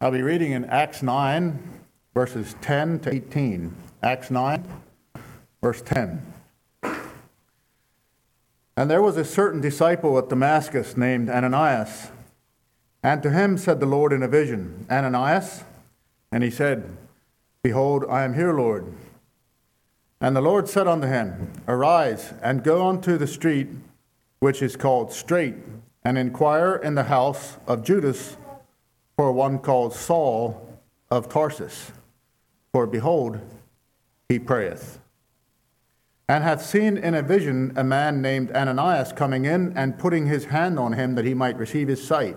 I'll be reading in Acts 9, verses 10 to 18. Acts 9, verse 10. And there was a certain disciple at Damascus named Ananias. And to him said the Lord in a vision, Ananias? And he said, Behold, I am here, Lord. And the Lord said unto him, Arise and go unto the street which is called Straight, and inquire in the house of Judas for one called Saul of Tarsus. For behold, he prayeth, and hath seen in a vision a man named Ananias coming in and putting his hand on him that he might receive his sight.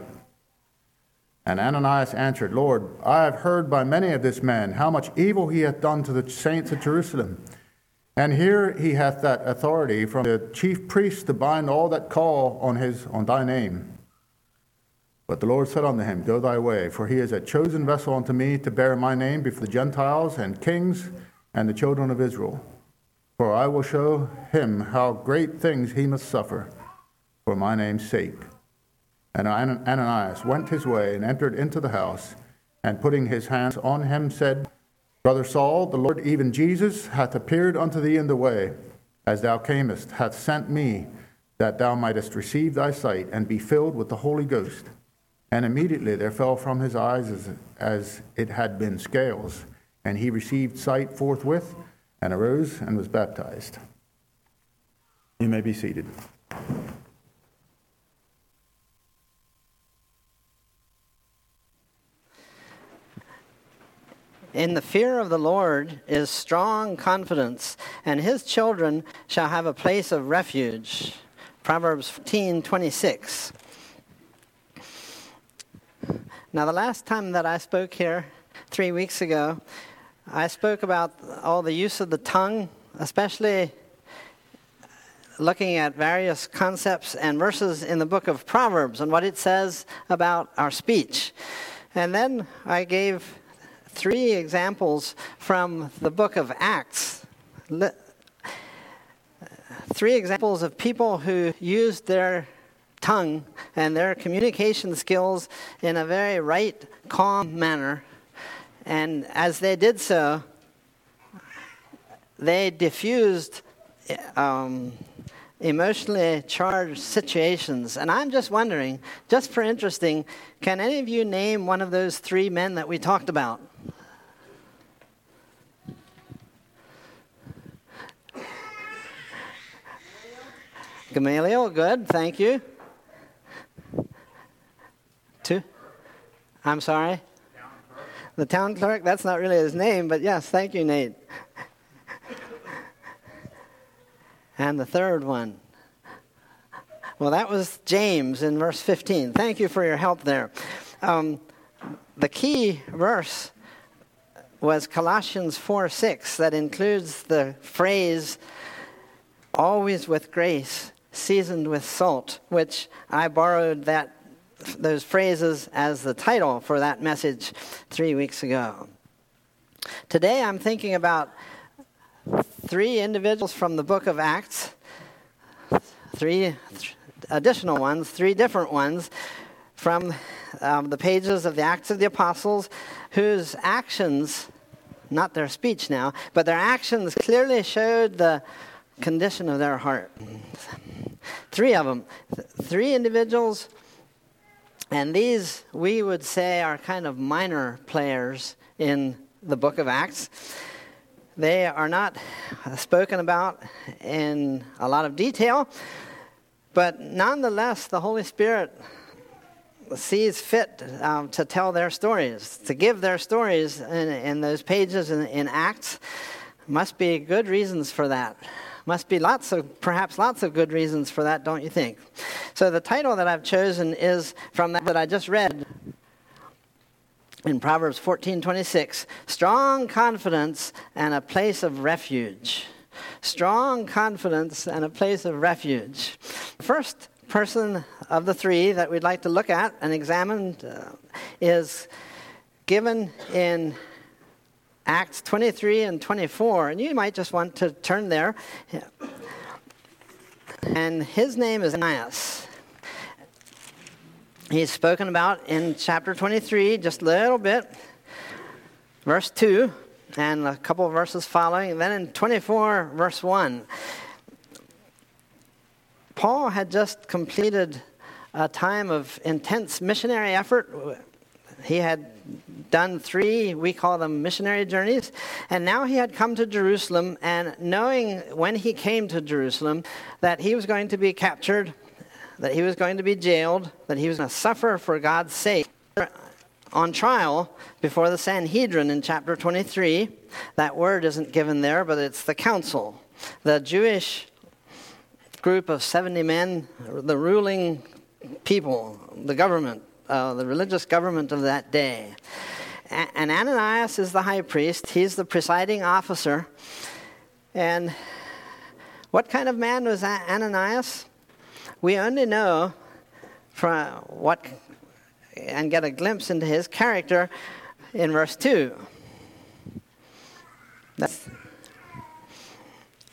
And Ananias answered, Lord, I have heard by many of this man how much evil he hath done to the saints at Jerusalem. And here he hath that authority from the chief priests to bind all that call on his on thy name. But the Lord said unto him, Go thy way, for he is a chosen vessel unto me to bear my name before the Gentiles and kings and the children of Israel. For I will show him how great things he must suffer for my name's sake. And Ananias went his way and entered into the house, and putting his hands on him, said, Brother Saul, the Lord, even Jesus, hath appeared unto thee in the way, as thou camest, hath sent me, that thou mightest receive thy sight and be filled with the Holy Ghost. And immediately there fell from his eyes as, as it had been scales, and he received sight forthwith, and arose and was baptized. You may be seated. In the fear of the Lord is strong confidence, and his children shall have a place of refuge. Proverbs 15 26. Now, the last time that I spoke here, three weeks ago, I spoke about all the use of the tongue, especially looking at various concepts and verses in the book of Proverbs and what it says about our speech. And then I gave three examples from the book of Acts. Three examples of people who used their tongue and their communication skills in a very right, calm manner. And as they did so, they diffused um, emotionally charged situations. And I'm just wondering, just for interesting, can any of you name one of those three men that we talked about? Gamaliel, good, thank you. Two? I'm sorry? The town clerk, that's not really his name, but yes, thank you, Nate. and the third one. Well, that was James in verse 15. Thank you for your help there. Um, the key verse was Colossians 4 6, that includes the phrase, always with grace seasoned with salt, which I borrowed that those phrases as the title for that message three weeks ago. Today I'm thinking about three individuals from the book of Acts, three additional ones, three different ones from um, the pages of the Acts of the Apostles, whose actions, not their speech now, but their actions clearly showed the condition of their heart. Three of them, three individuals, and these we would say are kind of minor players in the book of Acts. They are not spoken about in a lot of detail, but nonetheless, the Holy Spirit sees fit um, to tell their stories, to give their stories in, in those pages in, in Acts. Must be good reasons for that. Must be lots of, perhaps lots of good reasons for that, don't you think? So the title that I've chosen is from that that I just read in Proverbs 14:26, strong confidence and a place of refuge. Strong confidence and a place of refuge. First person of the three that we'd like to look at and examine uh, is given in Acts 23 and 24, and you might just want to turn there. And his name is Ananias. he's spoken about in chapter 23, just a little bit, verse 2, and a couple of verses following. Then in 24, verse 1, Paul had just completed a time of intense missionary effort. He had done three, we call them missionary journeys, and now he had come to Jerusalem, and knowing when he came to Jerusalem that he was going to be captured, that he was going to be jailed, that he was going to suffer for God's sake on trial before the Sanhedrin in chapter 23. That word isn't given there, but it's the council. The Jewish group of 70 men, the ruling people, the government, uh, the religious government of that day. And Ananias is the high priest, he's the presiding officer. And what kind of man was Ananias? We only know from what and get a glimpse into his character in verse 2. That's,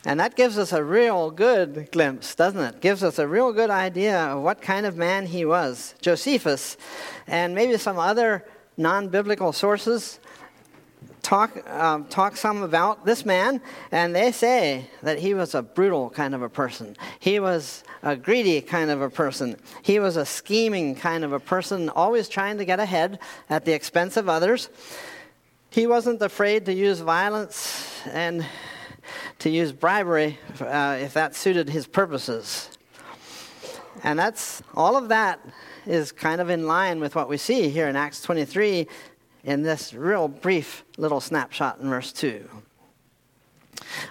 and that gives us a real good glimpse, doesn't it? Gives us a real good idea of what kind of man he was. Josephus, and maybe some other non biblical sources talk, um, talk some about this man, and they say that he was a brutal kind of a person. He was a greedy kind of a person. He was a scheming kind of a person, always trying to get ahead at the expense of others. He wasn't afraid to use violence and to use bribery uh, if that suited his purposes. And that's all of that is kind of in line with what we see here in Acts 23 in this real brief little snapshot in verse 2.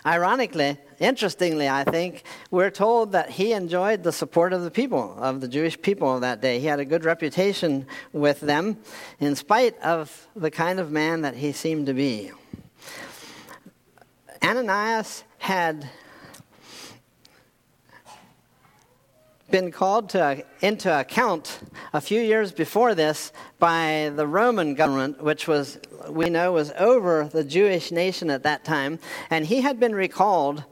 Ironically, interestingly, I think, we're told that he enjoyed the support of the people, of the Jewish people of that day. He had a good reputation with them, in spite of the kind of man that he seemed to be. Ananias had been called to, into account a few years before this by the Roman government, which was, we know, was over the Jewish nation at that time. And he had been recalled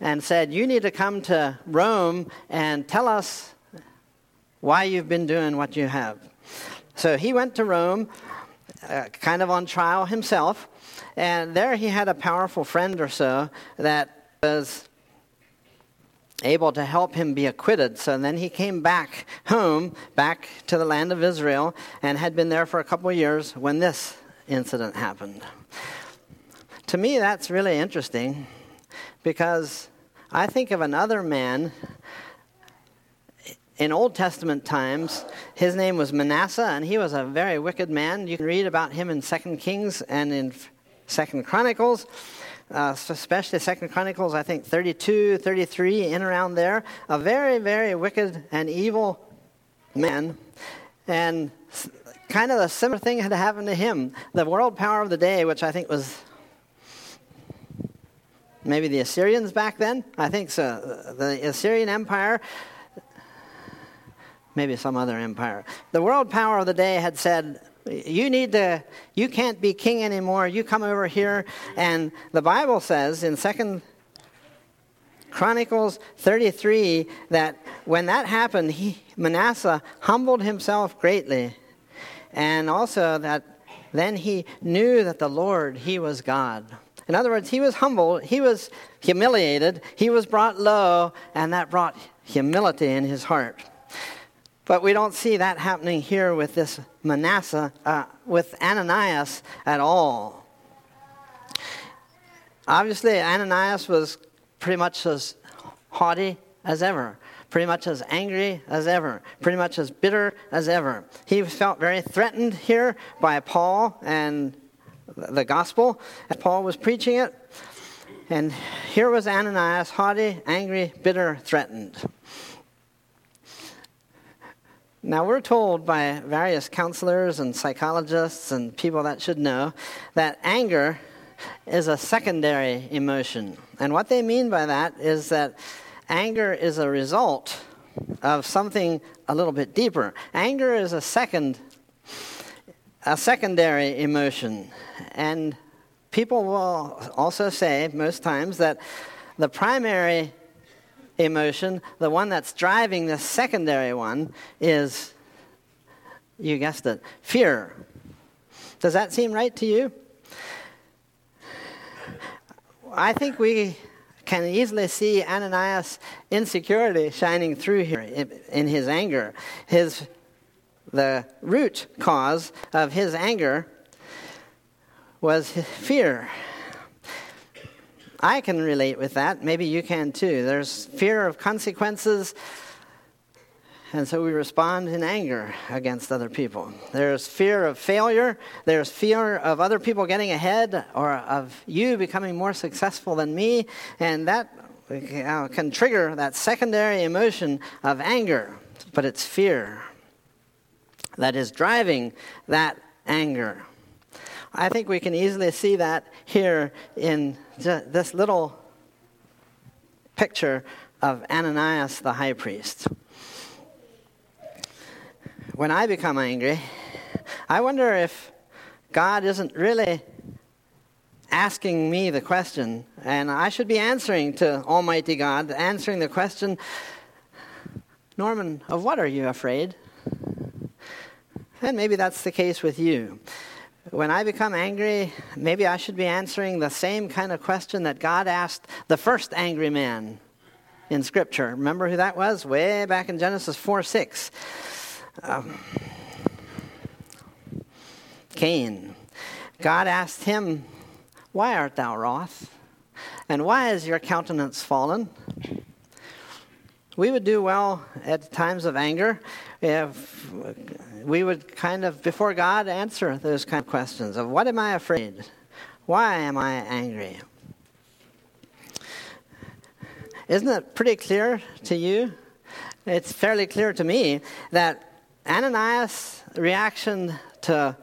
and said, You need to come to Rome and tell us why you've been doing what you have. So he went to Rome, uh, kind of on trial himself. And there he had a powerful friend or so that was able to help him be acquitted. So then he came back home, back to the land of Israel, and had been there for a couple of years when this incident happened. To me, that's really interesting because I think of another man in Old Testament times. His name was Manasseh, and he was a very wicked man. You can read about him in Second Kings and in Second Chronicles uh, especially Second Chronicles, I think 32, 33, in around there. A very, very wicked and evil man. And kind of a similar thing had happened to him. The world power of the day, which I think was maybe the Assyrians back then. I think so. The Assyrian Empire, maybe some other empire. The world power of the day had said, you need to, you can't be king anymore. You come over here. And the Bible says in Second Chronicles 33 that when that happened, he, Manasseh humbled himself greatly. And also that then he knew that the Lord, he was God. In other words, he was humble, he was humiliated, he was brought low, and that brought humility in his heart. But we don't see that happening here with this Manasseh, uh, with Ananias at all. Obviously, Ananias was pretty much as haughty as ever, pretty much as angry as ever, pretty much as bitter as ever. He felt very threatened here by Paul and the gospel Paul was preaching it. And here was Ananias, haughty, angry, bitter, threatened. Now, we're told by various counselors and psychologists and people that should know that anger is a secondary emotion. And what they mean by that is that anger is a result of something a little bit deeper. Anger is a second a secondary emotion. And people will also say most times that the primary emotion, the one that's driving the secondary one, is you guessed it, fear. Does that seem right to you? I think we can easily see Ananias' insecurity shining through here in his anger. His, the root cause of his anger was fear. I can relate with that. Maybe you can too. There's fear of consequences, and so we respond in anger against other people. There's fear of failure. There's fear of other people getting ahead or of you becoming more successful than me, and that uh, can trigger that secondary emotion of anger. But it's fear that is driving that anger. I think we can easily see that here in this little picture of Ananias the high priest. When I become angry, I wonder if God isn't really asking me the question, and I should be answering to Almighty God, answering the question, Norman, of what are you afraid? And maybe that's the case with you when I become angry, maybe I should be answering the same kind of question that God asked the first angry man in Scripture. Remember who that was? Way back in Genesis 4 6. Um, Cain. God asked him, Why art thou wroth? And why is your countenance fallen? We would do well at times of anger if we would kind of, before God, answer those kind of questions of what am I afraid? Why am I angry? Isn't it pretty clear to you? It's fairly clear to me that Ananias' reaction to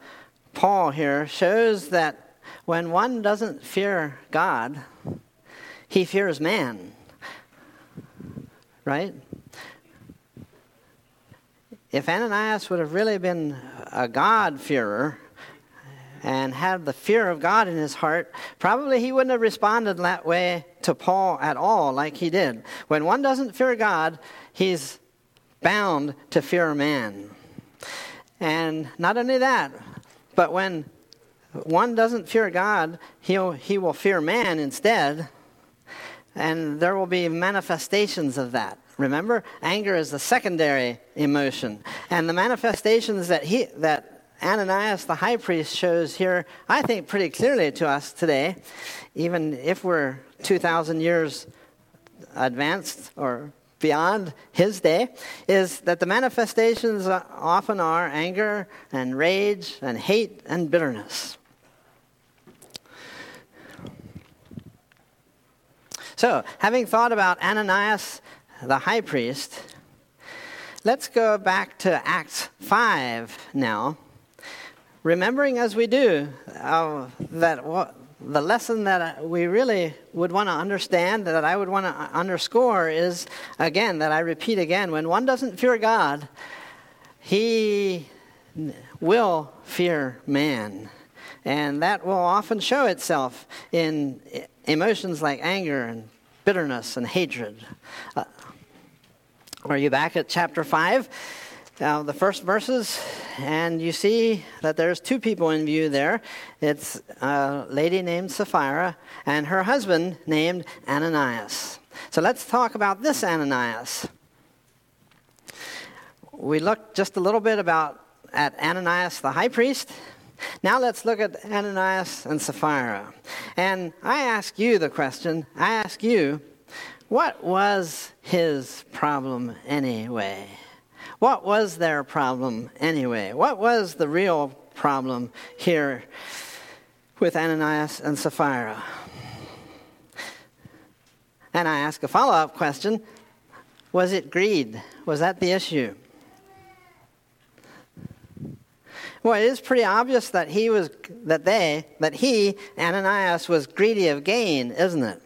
Paul here shows that when one doesn't fear God, he fears man. Right? If Ananias would have really been a God-fearer and had the fear of God in his heart, probably he wouldn't have responded that way to Paul at all, like he did. When one doesn't fear God, he's bound to fear man. And not only that, but when one doesn't fear God, he'll, he will fear man instead, and there will be manifestations of that. Remember, anger is the secondary emotion. And the manifestations that, he, that Ananias the high priest shows here, I think, pretty clearly to us today, even if we're 2,000 years advanced or beyond his day, is that the manifestations often are anger and rage and hate and bitterness. So, having thought about Ananias the high priest. Let's go back to Acts 5 now. Remembering as we do uh, that what, the lesson that we really would want to understand, that I would want to underscore, is again, that I repeat again, when one doesn't fear God, he will fear man. And that will often show itself in emotions like anger and bitterness and hatred. Uh, are you back at chapter 5? Now, the first verses, and you see that there's two people in view there. It's a lady named Sapphira and her husband named Ananias. So let's talk about this Ananias. We looked just a little bit about at Ananias the high priest. Now let's look at Ananias and Sapphira. And I ask you the question, I ask you, what was his problem anyway? What was their problem anyway? What was the real problem here with Ananias and Sapphira? And I ask a follow up question Was it greed? Was that the issue? Well, it is pretty obvious that he was, that they, that he, Ananias, was greedy of gain, isn't it?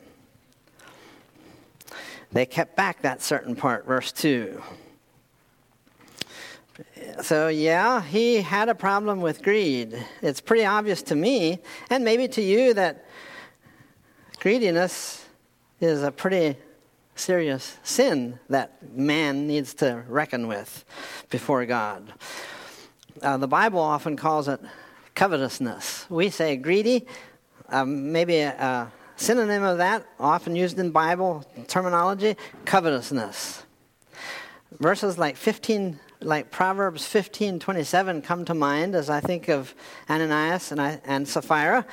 They kept back that certain part, verse 2. So, yeah, he had a problem with greed. It's pretty obvious to me, and maybe to you, that greediness is a pretty serious sin that man needs to reckon with before God. Uh, the Bible often calls it covetousness. We say greedy, um, maybe a, a synonym of that, often used in Bible terminology, covetousness. Verses like 15, like Proverbs 15, 27 come to mind as I think of Ananias and, I, and Sapphira,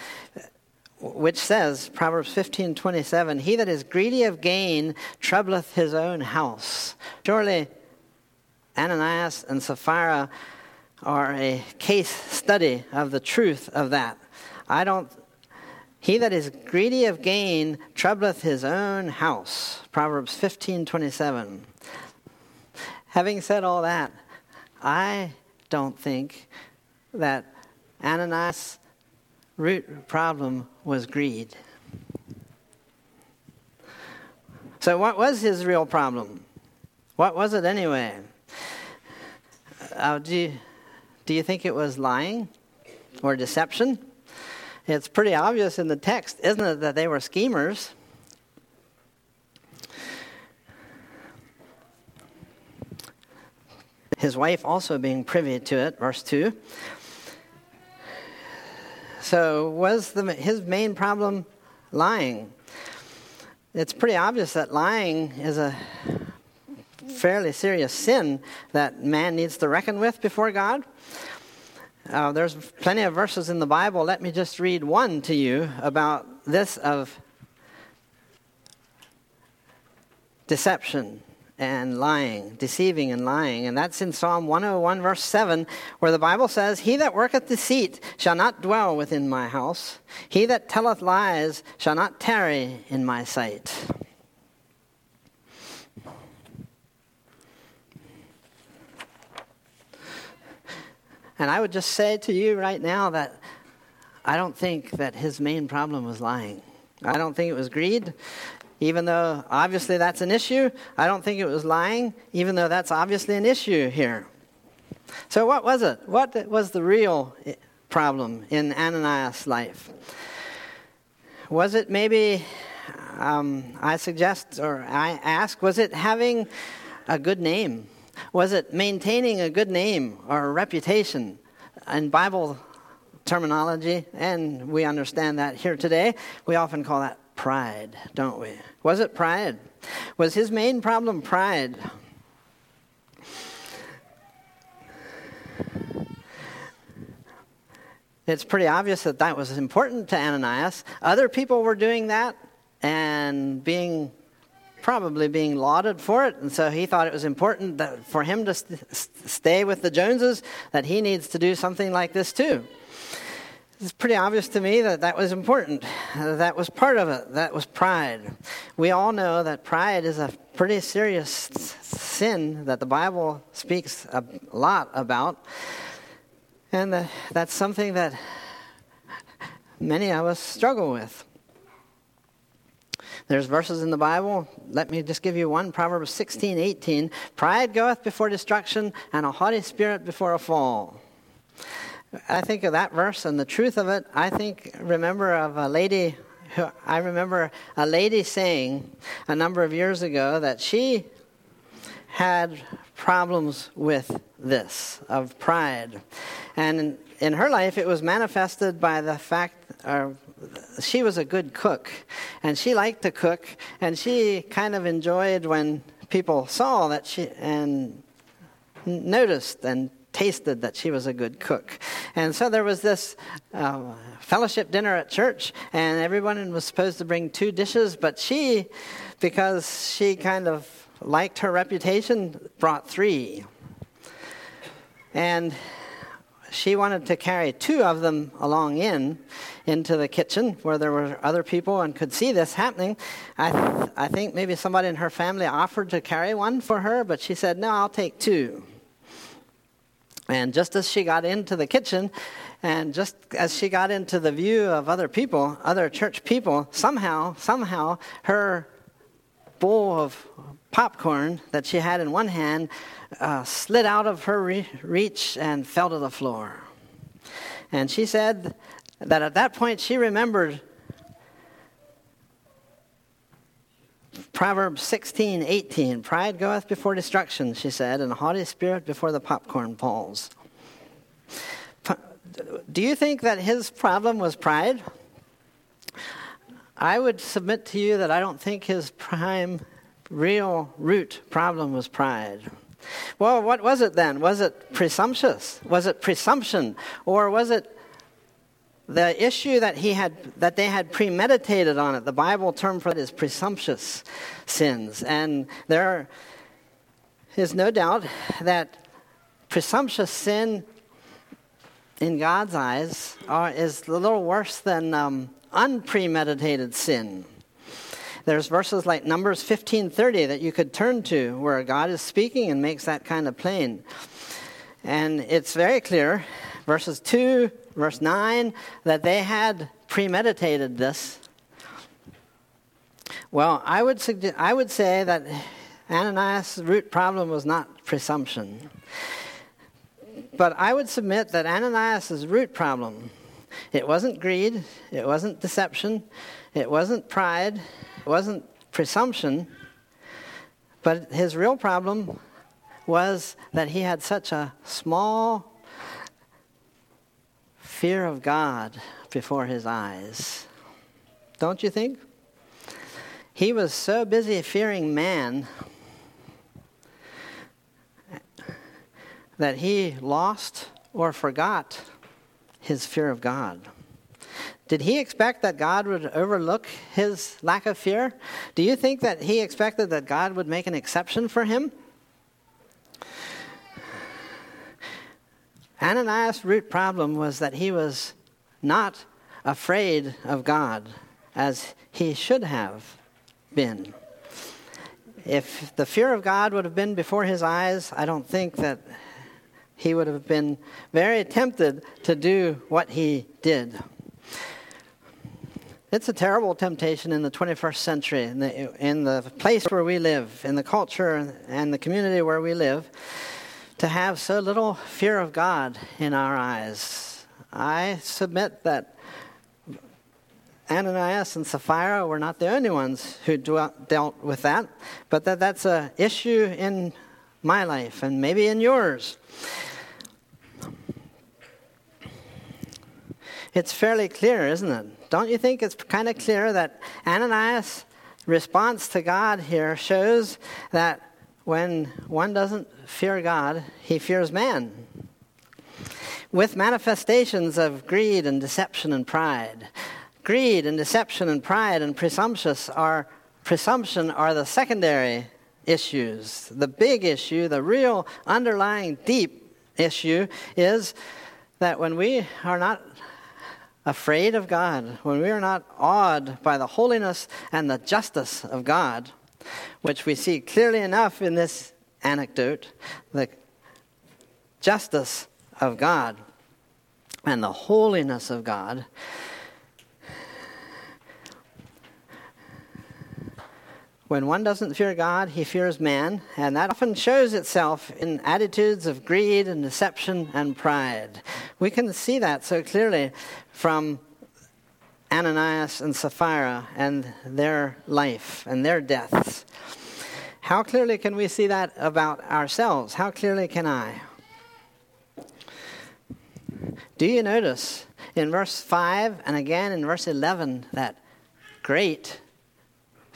which says, Proverbs 15, 27, He that is greedy of gain troubleth his own house. Surely Ananias and Sapphira are a case study of the truth of that. I don't he that is greedy of gain troubleth his own house. Proverbs 15 27. Having said all that, I don't think that Ananias' root problem was greed. So, what was his real problem? What was it anyway? Uh, do, do you think it was lying or deception? It's pretty obvious in the text, isn't it, that they were schemers? His wife also being privy to it, verse 2. So, was the, his main problem lying? It's pretty obvious that lying is a fairly serious sin that man needs to reckon with before God. Uh, there's plenty of verses in the Bible. Let me just read one to you about this of deception and lying, deceiving and lying. And that's in Psalm 101, verse 7, where the Bible says, He that worketh deceit shall not dwell within my house. He that telleth lies shall not tarry in my sight. And I would just say to you right now that I don't think that his main problem was lying. I don't think it was greed, even though obviously that's an issue. I don't think it was lying, even though that's obviously an issue here. So, what was it? What was the real problem in Ananias' life? Was it maybe, um, I suggest or I ask, was it having a good name? Was it maintaining a good name or a reputation? In Bible terminology, and we understand that here today, we often call that pride, don't we? Was it pride? Was his main problem pride? It's pretty obvious that that was important to Ananias. Other people were doing that and being probably being lauded for it. And so he thought it was important that for him to st- stay with the Joneses, that he needs to do something like this too. It's pretty obvious to me that that was important. That was part of it. That was pride. We all know that pride is a pretty serious sin that the Bible speaks a lot about. And that's something that many of us struggle with. There's verses in the Bible. Let me just give you one Proverbs 16, 18. Pride goeth before destruction, and a haughty spirit before a fall. I think of that verse and the truth of it. I think, remember of a lady who, I remember a lady saying a number of years ago that she had problems with this, of pride. And in, in her life, it was manifested by the fact, or she was a good cook, and she liked to cook, and she kind of enjoyed when people saw that she and noticed and tasted that she was a good cook. And so there was this uh, fellowship dinner at church, and everyone was supposed to bring two dishes, but she, because she kind of liked her reputation, brought three. And she wanted to carry two of them along in into the kitchen where there were other people and could see this happening. I, th- I think maybe somebody in her family offered to carry one for her, but she said, No, I'll take two. And just as she got into the kitchen, and just as she got into the view of other people, other church people, somehow, somehow, her bowl of popcorn that she had in one hand uh, slid out of her re- reach and fell to the floor. And she said that at that point she remembered Proverbs 16, 18. Pride goeth before destruction, she said, and a haughty spirit before the popcorn falls. Do you think that his problem was pride? I would submit to you that I don't think his prime, real root problem was pride. Well, what was it then? Was it presumptuous? Was it presumption? Or was it the issue that he had that they had premeditated on it? The Bible term for it is presumptuous sins. And there is no doubt that presumptuous sin in God's eyes are, is a little worse than um, unpremeditated sin. There's verses like Numbers 15:30 that you could turn to where God is speaking and makes that kind of plain. And it's very clear, verses 2, verse 9, that they had premeditated this. Well, I would, suggest, I would say that Ananias' root problem was not presumption. But I would submit that Ananias' root problem it wasn't greed, it wasn't deception, it wasn't pride, wasn't presumption, but his real problem was that he had such a small fear of God before his eyes. Don't you think? He was so busy fearing man that he lost or forgot his fear of God. Did he expect that God would overlook his lack of fear? Do you think that he expected that God would make an exception for him? Ananias' root problem was that he was not afraid of God as he should have been. If the fear of God would have been before his eyes, I don't think that he would have been very tempted to do what he did. It's a terrible temptation in the 21st century, in the, in the place where we live, in the culture and the community where we live, to have so little fear of God in our eyes. I submit that Ananias and Sapphira were not the only ones who dealt with that, but that that's an issue in my life and maybe in yours. It's fairly clear, isn't it? Don't you think it's kind of clear that Ananias' response to God here shows that when one doesn't fear God, he fears man? With manifestations of greed and deception and pride. Greed and deception and pride and presumptuous are presumption are the secondary issues. The big issue, the real underlying deep issue is that when we are not afraid of God, when we are not awed by the holiness and the justice of God, which we see clearly enough in this anecdote, the justice of God and the holiness of God, When one doesn't fear God, he fears man, and that often shows itself in attitudes of greed and deception and pride. We can see that so clearly from Ananias and Sapphira and their life and their deaths. How clearly can we see that about ourselves? How clearly can I? Do you notice in verse 5 and again in verse 11 that great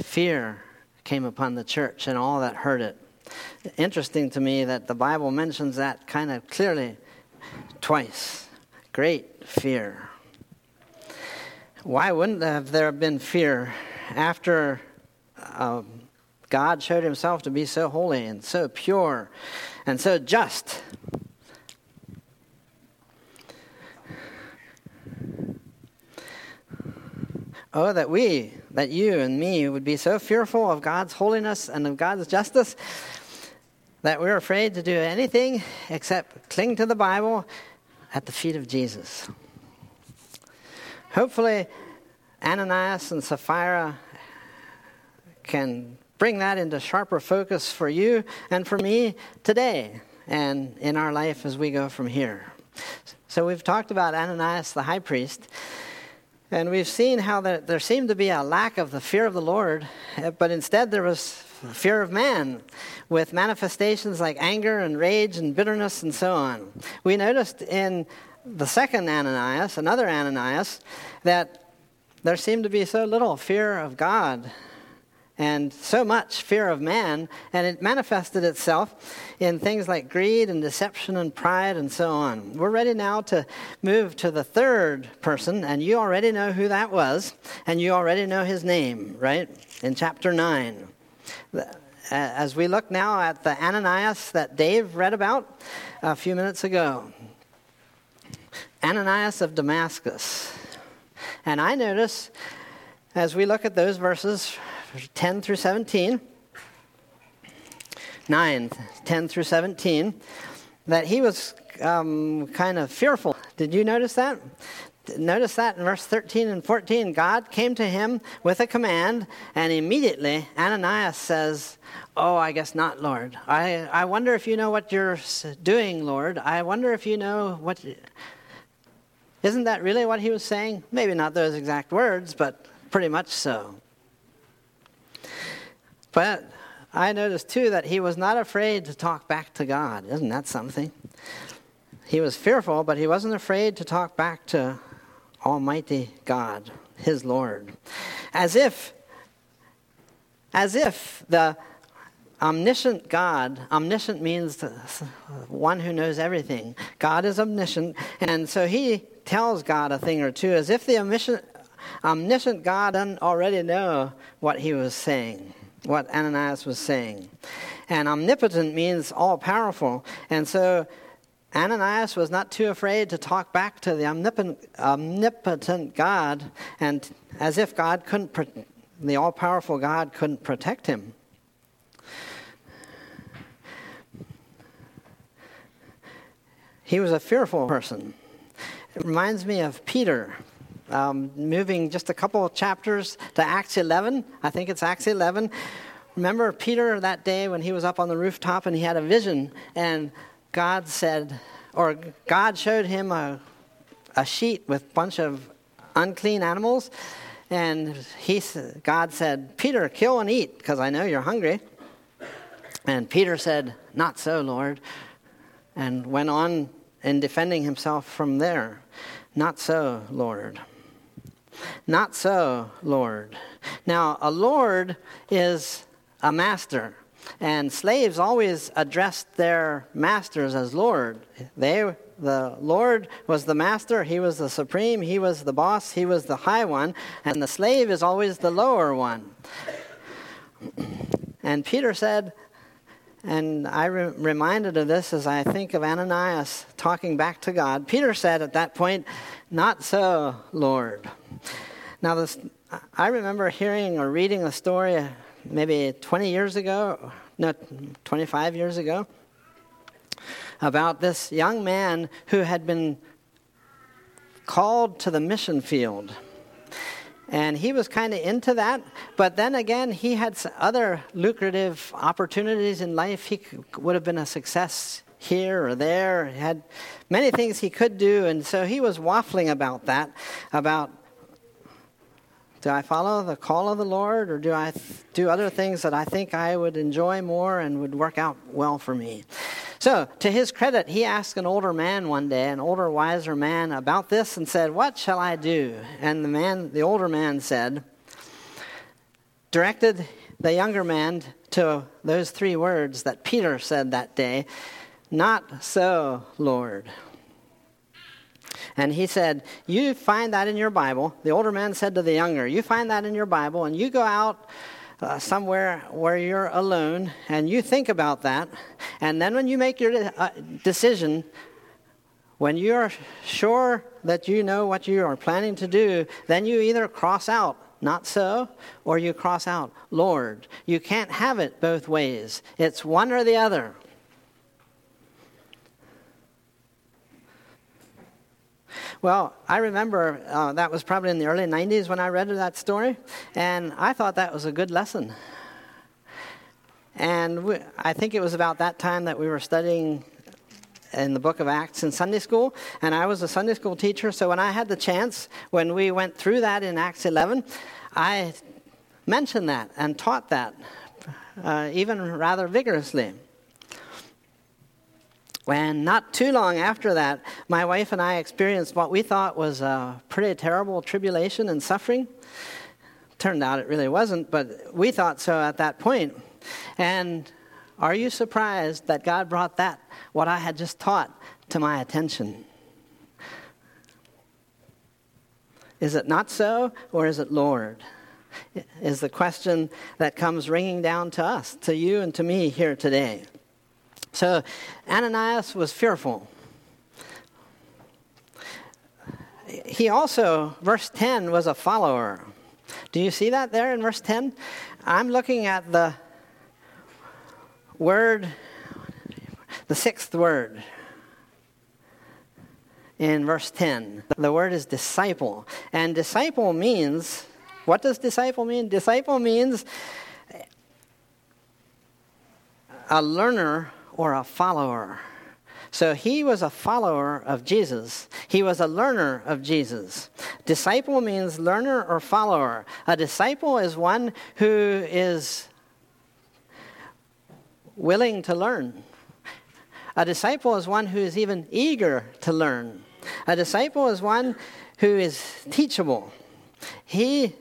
fear came upon the church and all that heard it. Interesting to me that the Bible mentions that kind of clearly twice. Great fear. Why wouldn't have there have been fear after um, God showed himself to be so holy and so pure and so just? Oh, that we, that you and me would be so fearful of God's holiness and of God's justice that we're afraid to do anything except cling to the Bible at the feet of Jesus. Hopefully, Ananias and Sapphira can bring that into sharper focus for you and for me today and in our life as we go from here. So, we've talked about Ananias the high priest. And we've seen how there, there seemed to be a lack of the fear of the Lord, eh, but instead there was fear of man, with manifestations like anger and rage and bitterness and so on. We noticed in the second Ananias, another Ananias, that there seemed to be so little fear of God and so much fear of man, and it manifested itself in things like greed and deception and pride and so on. We're ready now to move to the third person, and you already know who that was, and you already know his name, right? In chapter 9. Uh, as we look now at the Ananias that Dave read about a few minutes ago. Ananias of Damascus. And I notice as we look at those verses 10 through 17, 9, 10 through 17, that he was um, kind of fearful. Did you notice that? Notice that in verse 13 and 14, God came to him with a command, and immediately Ananias says, Oh, I guess not, Lord. I, I wonder if you know what you're doing, Lord. I wonder if you know what. Isn't that really what he was saying? Maybe not those exact words, but pretty much so. But I noticed too that he was not afraid to talk back to God. Isn't that something? He was fearful, but he wasn't afraid to talk back to Almighty God, his Lord. As if, as if the omniscient God, omniscient means one who knows everything. God is omniscient, and so he tells God a thing or two as if the omniscient, God already know what he was saying what Ananias was saying. And omnipotent means all powerful. And so Ananias was not too afraid to talk back to the omnipotent, omnipotent God, and as if God couldn't, the all powerful God couldn't protect him. He was a fearful person. It reminds me of Peter. Um, moving just a couple of chapters to Acts 11, I think it's Acts 11. Remember Peter that day when he was up on the rooftop and he had a vision, and God said, or God showed him a, a sheet with a bunch of unclean animals, and he, God said, Peter, kill and eat, because I know you're hungry. And Peter said, Not so, Lord, and went on in defending himself from there. Not so, Lord. Not so, Lord. Now, a Lord is a master, and slaves always addressed their masters as Lord. They, the Lord was the master, he was the supreme, he was the boss, he was the high one, and the slave is always the lower one. And Peter said, and I re- reminded of this as I think of Ananias talking back to God. Peter said at that point, Not so, Lord. Now, this, I remember hearing or reading a story maybe 20 years ago, no, 25 years ago, about this young man who had been called to the mission field. And he was kind of into that. But then again, he had other lucrative opportunities in life. He would have been a success here or there. He had many things he could do. And so he was waffling about that, about do I follow the call of the Lord or do I do other things that I think I would enjoy more and would work out well for me? So, to his credit, he asked an older man one day, an older, wiser man, about this and said, What shall I do? And the man, the older man said, directed the younger man to those three words that Peter said that day Not so, Lord. And he said, You find that in your Bible. The older man said to the younger, You find that in your Bible, and you go out uh, somewhere where you're alone and you think about that. And then when you make your uh, decision, when you're sure that you know what you are planning to do, then you either cross out, not so, or you cross out, Lord. You can't have it both ways. It's one or the other. Well, I remember uh, that was probably in the early 90s when I read that story, and I thought that was a good lesson. And we, I think it was about that time that we were studying in the book of Acts in Sunday school, and I was a Sunday school teacher, so when I had the chance, when we went through that in Acts 11, I mentioned that and taught that, uh, even rather vigorously. And not too long after that, my wife and I experienced what we thought was a pretty terrible tribulation and suffering. Turned out it really wasn't, but we thought so at that point. And are you surprised that God brought that, what I had just taught, to my attention? Is it not so, or is it Lord? Is the question that comes ringing down to us, to you and to me here today. So Ananias was fearful. He also, verse 10, was a follower. Do you see that there in verse 10? I'm looking at the word, the sixth word in verse 10. The word is disciple. And disciple means, what does disciple mean? Disciple means a learner or a follower. So he was a follower of Jesus. He was a learner of Jesus. Disciple means learner or follower. A disciple is one who is willing to learn. A disciple is one who is even eager to learn. A disciple is one who is teachable. He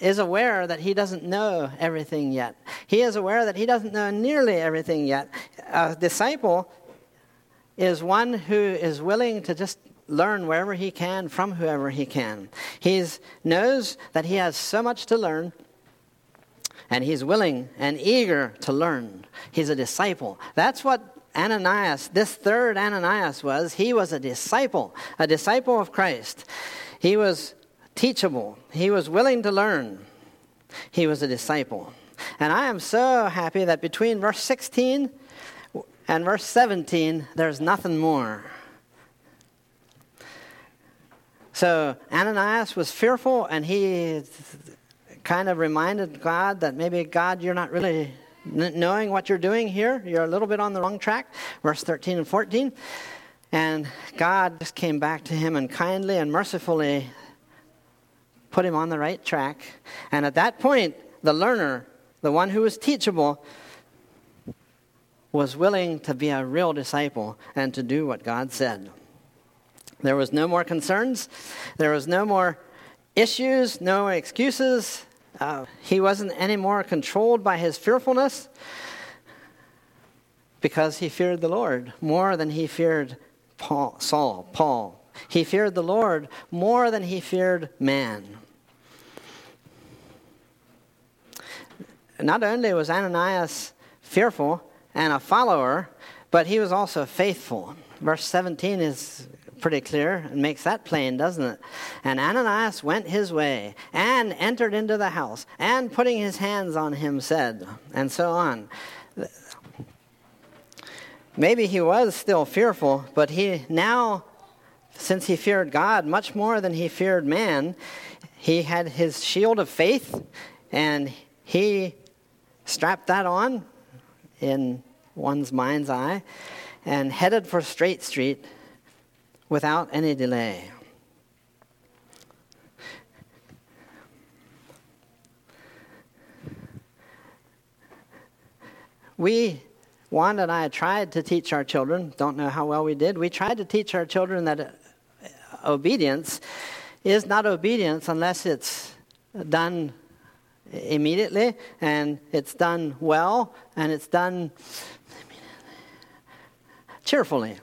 is aware that he doesn't know everything yet. He is aware that he doesn't know nearly everything yet. A disciple is one who is willing to just learn wherever he can from whoever he can. He knows that he has so much to learn and he's willing and eager to learn. He's a disciple. That's what Ananias, this third Ananias was. He was a disciple, a disciple of Christ. He was teachable, he was willing to learn. He was a disciple. And I am so happy that between verse 16 and verse 17, there's nothing more. So Ananias was fearful, and he kind of reminded God that maybe, God, you're not really knowing what you're doing here. You're a little bit on the wrong track. Verse 13 and 14. And God just came back to him and kindly and mercifully put him on the right track. And at that point, the learner, the one who was teachable, was willing to be a real disciple and to do what God said. There was no more concerns, there was no more issues, no excuses. Uh, he wasn't any more controlled by his fearfulness because he feared the Lord more than he feared Paul, Saul, Paul. He feared the Lord more than he feared man. Not only was Ananias fearful and a follower, but he was also faithful. Verse 17 is pretty clear and makes that plain, doesn't it? And Ananias went his way and entered into the house and putting his hands on him said, and so on. Maybe he was still fearful, but he now, since he feared God much more than he feared man, he had his shield of faith and he strapped that on in one's mind's eye and headed for Straight Street without any delay. We, Wanda and I, tried to teach our children, don't know how well we did, we tried to teach our children that obedience is not obedience unless it's done immediately and it's done well and it's done cheerfully.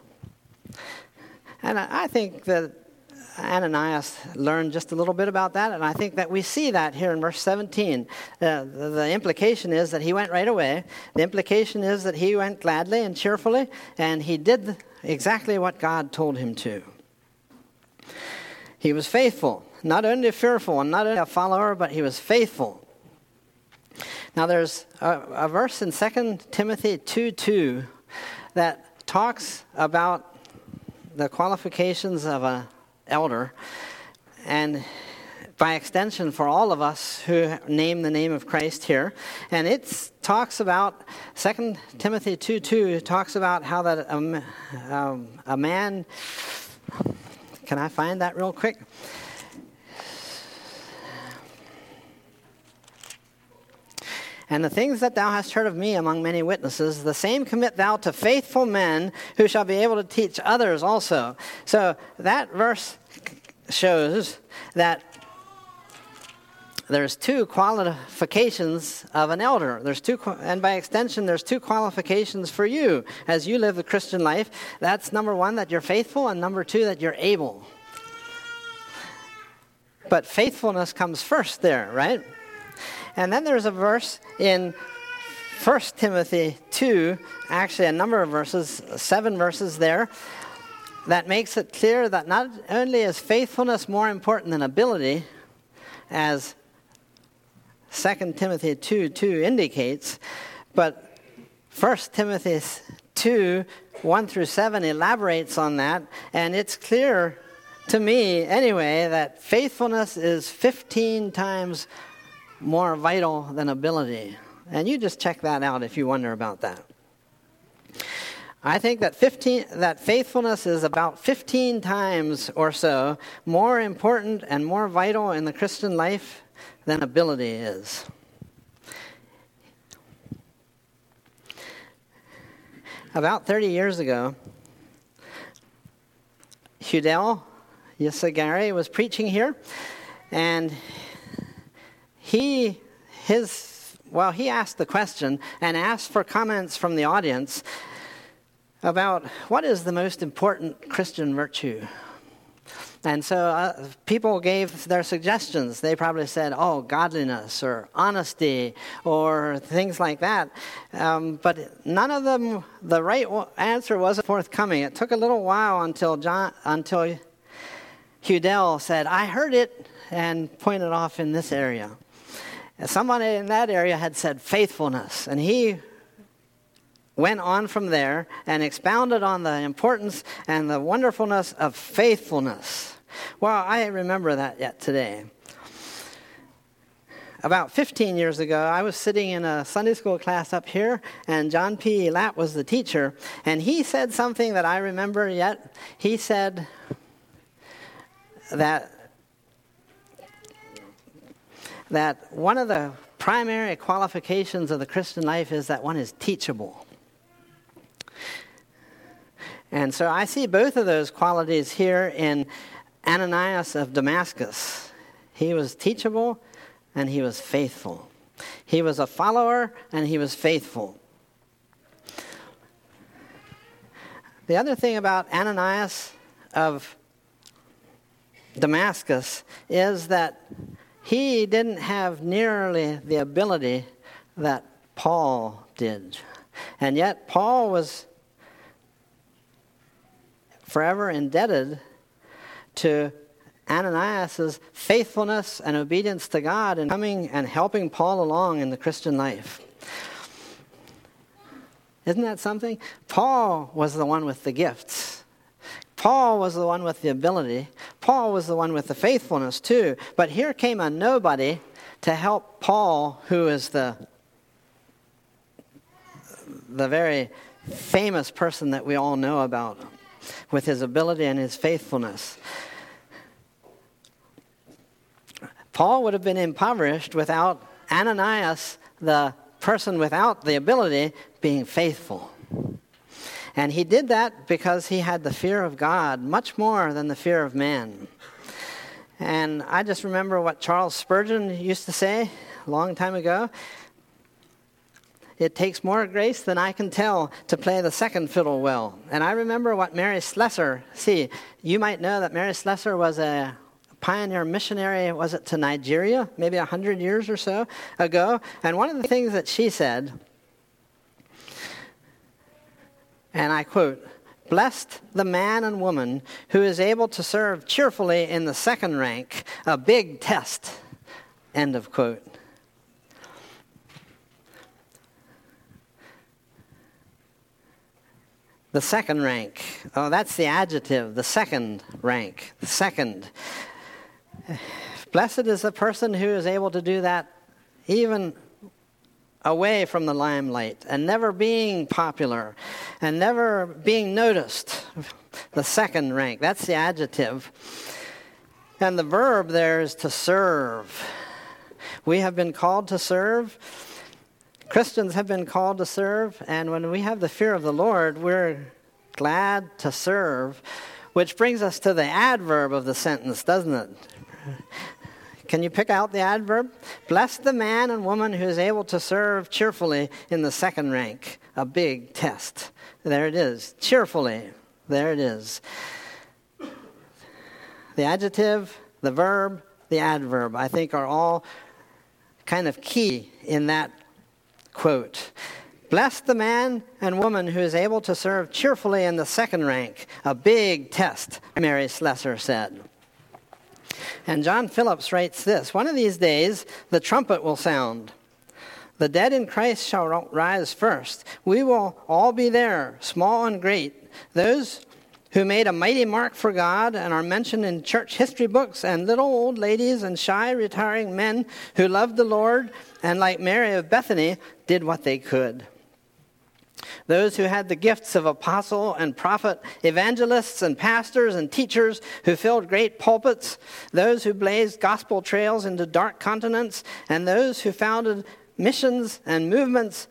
And I think that Ananias learned just a little bit about that, and I think that we see that here in verse 17. Uh, the, the, implication is that he went right away. The implication is that he went gladly and cheerfully, and he did exactly what God told him to. He was faithful, not only fearful and not only a follower, but he was faithful. Now, there's a, a verse in 2 Timothy 2 2 that talks about the qualifications of an elder, and by extension for all of us who name the name of Christ here. And it talks about, 2 Timothy 2 2 talks about how that a, um, a man, can I find that real quick? And the things that thou hast heard of me among many witnesses, the same commit thou to faithful men who shall be able to teach others also. So that verse shows that there's two qualifications of an elder. There's two, and by extension, there's two qualifications for you as you live the Christian life. That's number one, that you're faithful, and number two, that you're able. But faithfulness comes first there, right? And then there's a verse in 1 Timothy 2, actually a number of verses, seven verses there, that makes it clear that not only is faithfulness more important than ability, as 2 Timothy 2 2 indicates, but 1 Timothy 2 1 through 7 elaborates on that, and it's clear to me, anyway, that faithfulness is 15 times more vital than ability. And you just check that out if you wonder about that. I think that 15 that faithfulness is about 15 times or so more important and more vital in the Christian life than ability is. About 30 years ago, Hudell Yasagari was preaching here, and he, his, well, he asked the question and asked for comments from the audience about what is the most important Christian virtue. And so uh, people gave their suggestions. They probably said, oh, godliness or honesty or things like that. Um, but none of them, the right answer wasn't forthcoming. It took a little while until, John, until Hudell said, I heard it, and pointed off in this area. Somebody in that area had said faithfulness, and he went on from there and expounded on the importance and the wonderfulness of faithfulness. Well, I remember that yet today. About 15 years ago, I was sitting in a Sunday school class up here, and John P. Lapp was the teacher, and he said something that I remember yet. He said, that that one of the primary qualifications of the Christian life is that one is teachable. And so I see both of those qualities here in Ananias of Damascus. He was teachable and he was faithful. He was a follower and he was faithful. The other thing about Ananias of Damascus is that he didn't have nearly the ability that Paul did. And yet, Paul was forever indebted to Ananias' faithfulness and obedience to God and coming and helping Paul along in the Christian life. Isn't that something? Paul was the one with the gifts. Paul was the one with the ability. Paul was the one with the faithfulness too. But here came a nobody to help Paul, who is the, the very famous person that we all know about, with his ability and his faithfulness. Paul would have been impoverished without Ananias, the person without the ability, being faithful. And he did that because he had the fear of God much more than the fear of man. And I just remember what Charles Spurgeon used to say a long time ago. It takes more grace than I can tell to play the second fiddle well. And I remember what Mary Slessor, see, you might know that Mary Slessor was a pioneer missionary, was it to Nigeria, maybe a 100 years or so ago? And one of the things that she said and I quote, Blessed the man and woman who is able to serve cheerfully in the second rank, a big test. End of quote. The second rank. Oh, that's the adjective, the second rank. The second. Blessed is the person who is able to do that even away from the limelight and never being popular and never being noticed. The second rank, that's the adjective. And the verb there is to serve. We have been called to serve. Christians have been called to serve, and when we have the fear of the Lord, we're glad to serve, which brings us to the adverb of the sentence, doesn't it? Can you pick out the adverb? Bless the man and woman who is able to serve cheerfully in the second rank. A big test. There it is. Cheerfully. There it is. The adjective, the verb, the adverb, I think are all kind of key in that quote. Bless the man and woman who is able to serve cheerfully in the second rank. A big test, Mary Slessor said. And John Phillips writes this One of these days, the trumpet will sound. The dead in Christ shall rise first. We will all be there, small and great. Those who made a mighty mark for God and are mentioned in church history books, and little old ladies and shy retiring men who loved the Lord and, like Mary of Bethany, did what they could. Those who had the gifts of apostle and prophet, evangelists and pastors and teachers who filled great pulpits, those who blazed gospel trails into dark continents, and those who founded missions and movements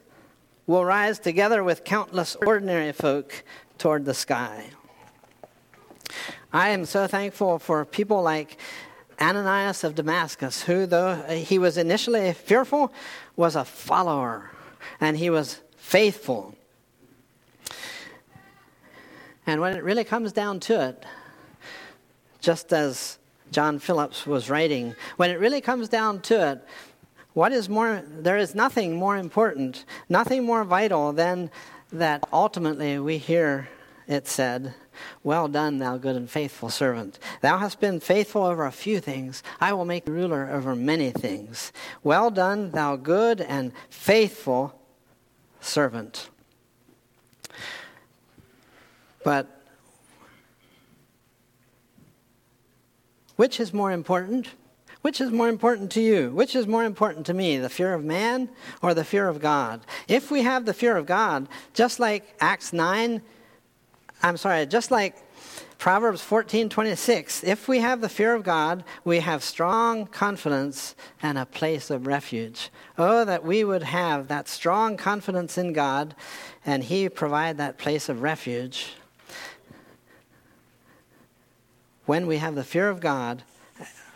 will rise together with countless ordinary folk toward the sky. I am so thankful for people like Ananias of Damascus, who, though he was initially fearful, was a follower and he was faithful. And when it really comes down to it, just as John Phillips was writing, when it really comes down to it, what is more, there is nothing more important, nothing more vital than that ultimately we hear it said, Well done, thou good and faithful servant. Thou hast been faithful over a few things. I will make thee ruler over many things. Well done, thou good and faithful servant. But which is more important? Which is more important to you? Which is more important to me, the fear of man or the fear of God? If we have the fear of God, just like Acts 9, I'm sorry, just like Proverbs 14:26, if we have the fear of God, we have strong confidence and a place of refuge. Oh, that we would have that strong confidence in God and he provide that place of refuge. When we have the fear of God,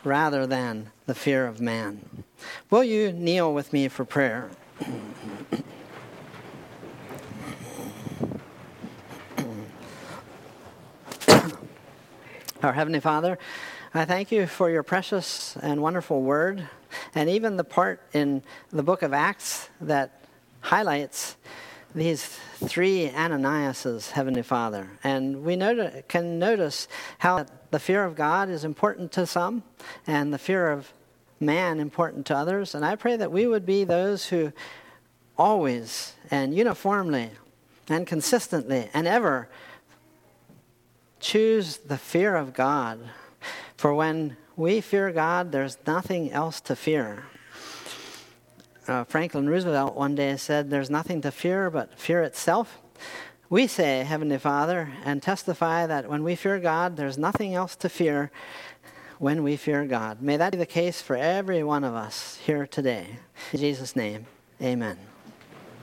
rather than the fear of man. Will you kneel with me for prayer? Our Heavenly Father, I thank you for your precious and wonderful word, and even the part in the book of Acts that highlights these three Ananiases, Heavenly Father. And we not- can notice how the fear of God is important to some and the fear of man important to others. And I pray that we would be those who always and uniformly and consistently and ever choose the fear of God. For when we fear God, there's nothing else to fear uh, Franklin Roosevelt one day said, There's nothing to fear but fear itself. We say, Heavenly Father, and testify that when we fear God, there's nothing else to fear when we fear God. May that be the case for every one of us here today. In Jesus' name, amen.